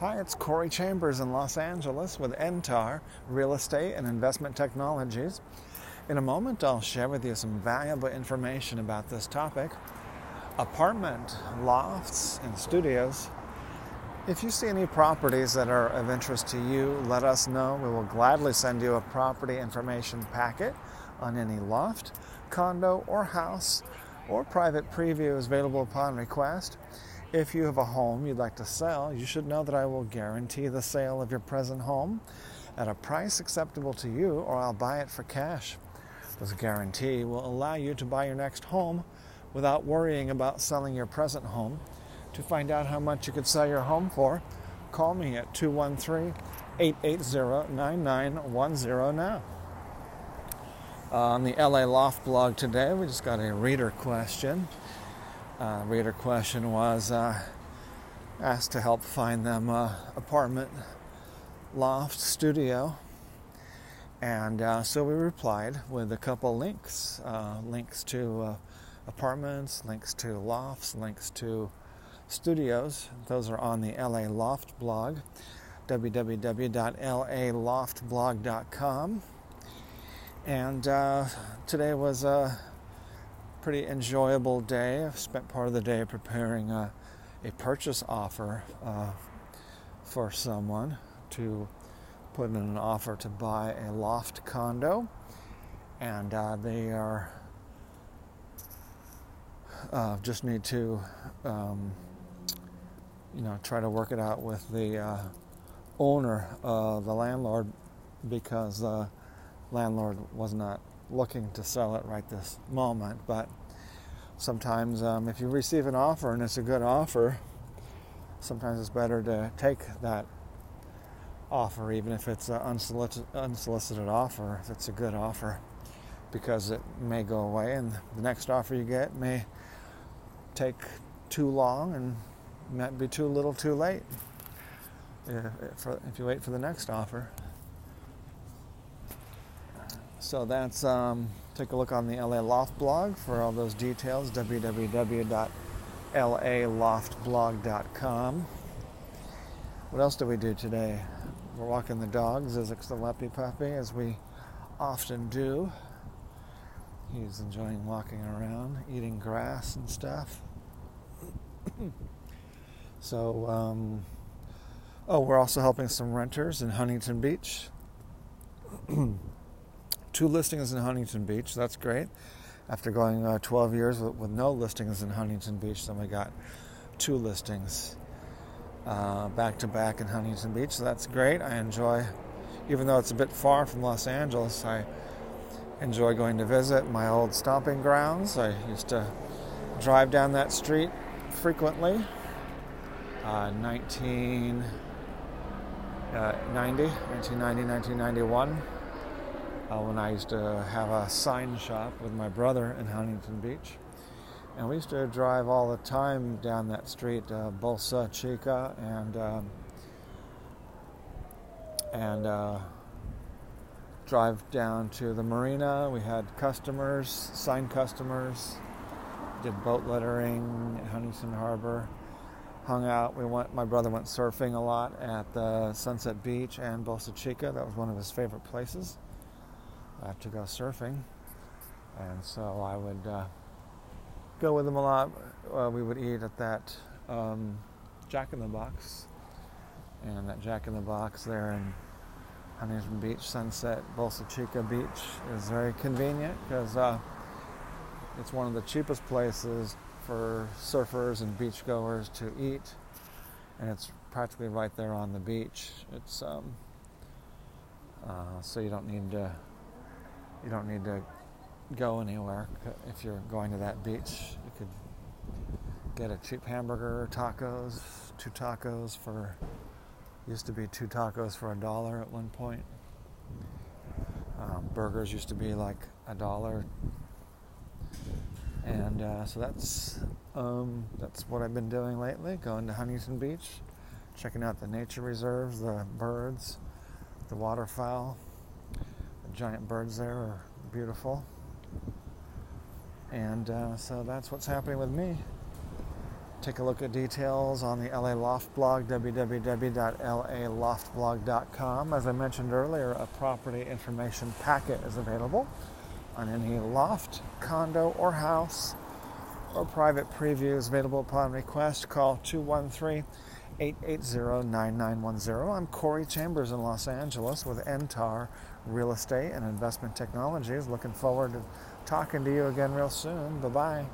Hi, it's Corey Chambers in Los Angeles with NTAR Real Estate and Investment Technologies. In a moment, I'll share with you some valuable information about this topic apartment lofts and studios. If you see any properties that are of interest to you, let us know. We will gladly send you a property information packet on any loft, condo, or house, or private preview is available upon request. If you have a home you'd like to sell, you should know that I will guarantee the sale of your present home at a price acceptable to you, or I'll buy it for cash. This guarantee will allow you to buy your next home without worrying about selling your present home. To find out how much you could sell your home for, call me at 213 880 9910 now. Uh, on the LA Loft blog today, we just got a reader question uh, reader question was uh, asked to help find them uh, apartment loft studio. And uh, so we replied with a couple links uh, links to uh, apartments links to lofts links to studios. Those are on the la loft blog www.laloftblog.com and today was a pretty enjoyable day. I've spent part of the day preparing a, a purchase offer uh, for someone to put in an offer to buy a loft condo, and uh, they are uh, just need to um, you know try to work it out with the uh, owner, the landlord, because the landlord was not looking to sell it right this moment, but sometimes um, if you receive an offer and it's a good offer, sometimes it's better to take that offer, even if it's an unsolicited, unsolicited offer, if it's a good offer, because it may go away and the next offer you get may take too long and might be too little too late if you wait for the next offer. So that's um, take a look on the LA Loft blog for all those details. www.laloftblog.com. What else do we do today? We're walking the dogs, Zizek's the Leppy puppy, as we often do. He's enjoying walking around, eating grass and stuff. so, um, oh, we're also helping some renters in Huntington Beach. two listings in Huntington Beach. That's great. After going uh, 12 years with, with, no listings in Huntington Beach, then we got two listings uh, back to back in Huntington Beach. So that's great. I enjoy, even though it's a bit far from Los Angeles, I enjoy going to visit my old stomping grounds. I used to drive down that street frequently. Uh, 1990, 1990, 1991 uh, when I used to have a sign shop with my brother in Huntington Beach. And we used to drive all the time down that street, uh, Bolsa Chica, and um, and uh, drive down to the marina. We had customers, sign customers, did boat lettering at Huntington Harbor, hung out. We went. My brother went surfing a lot at the Sunset Beach and Bolsa Chica. That was one of his favorite places uh, to go surfing, and so I would uh, go with them a lot. Uh, we would eat at that um, Jack in the Box, and that Jack in the Box there in Huntington Beach, Sunset, Bolsa Chica Beach is very convenient because uh, it's one of the cheapest places for surfers and beachgoers to eat, and it's practically right there on the beach. It's um, uh, so you don't need to you don't need to go anywhere if you're going to that beach. You could get a cheap hamburger, tacos, two tacos for used to be two tacos for a dollar at one point. Um, burgers used to be like a dollar, and uh, so that's um, that's what I've been doing lately. Going to Huntington Beach, checking out the nature reserves, the birds, the waterfowl giant birds there are beautiful. And uh, so that's what's happening with me. Take a look at details on the LA Loft blog, www.laloftblog.com. As I mentioned earlier, a property information packet is available on any loft, condo, or house, or private previews available upon request. Call 213 880 9910. I'm Corey Chambers in Los Angeles with NTAR Real Estate and Investment Technologies. Looking forward to talking to you again real soon. Bye bye.